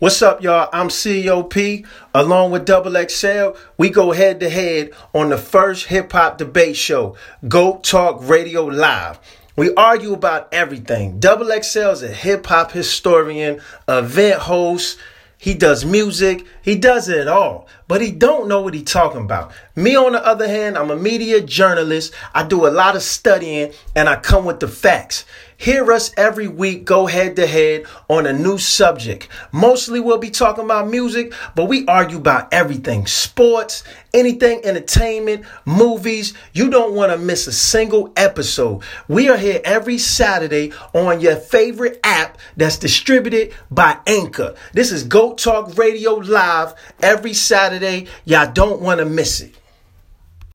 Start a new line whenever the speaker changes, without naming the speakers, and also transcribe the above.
What's up, y'all? I'm COP along with Double XL. We go head to head on the first hip hop debate show, Go Talk Radio Live. We argue about everything. Double XL is a hip hop historian, event host. He does music. He does it all, but he don't know what he talking about. Me, on the other hand, I'm a media journalist. I do a lot of studying and I come with the facts. Hear us every week go head to head on a new subject. Mostly we'll be talking about music, but we argue about everything sports, anything entertainment, movies. You don't want to miss a single episode. We are here every Saturday on your favorite app that's distributed by Anchor. This is Go Talk Radio Live every Saturday. Y'all don't want to miss it.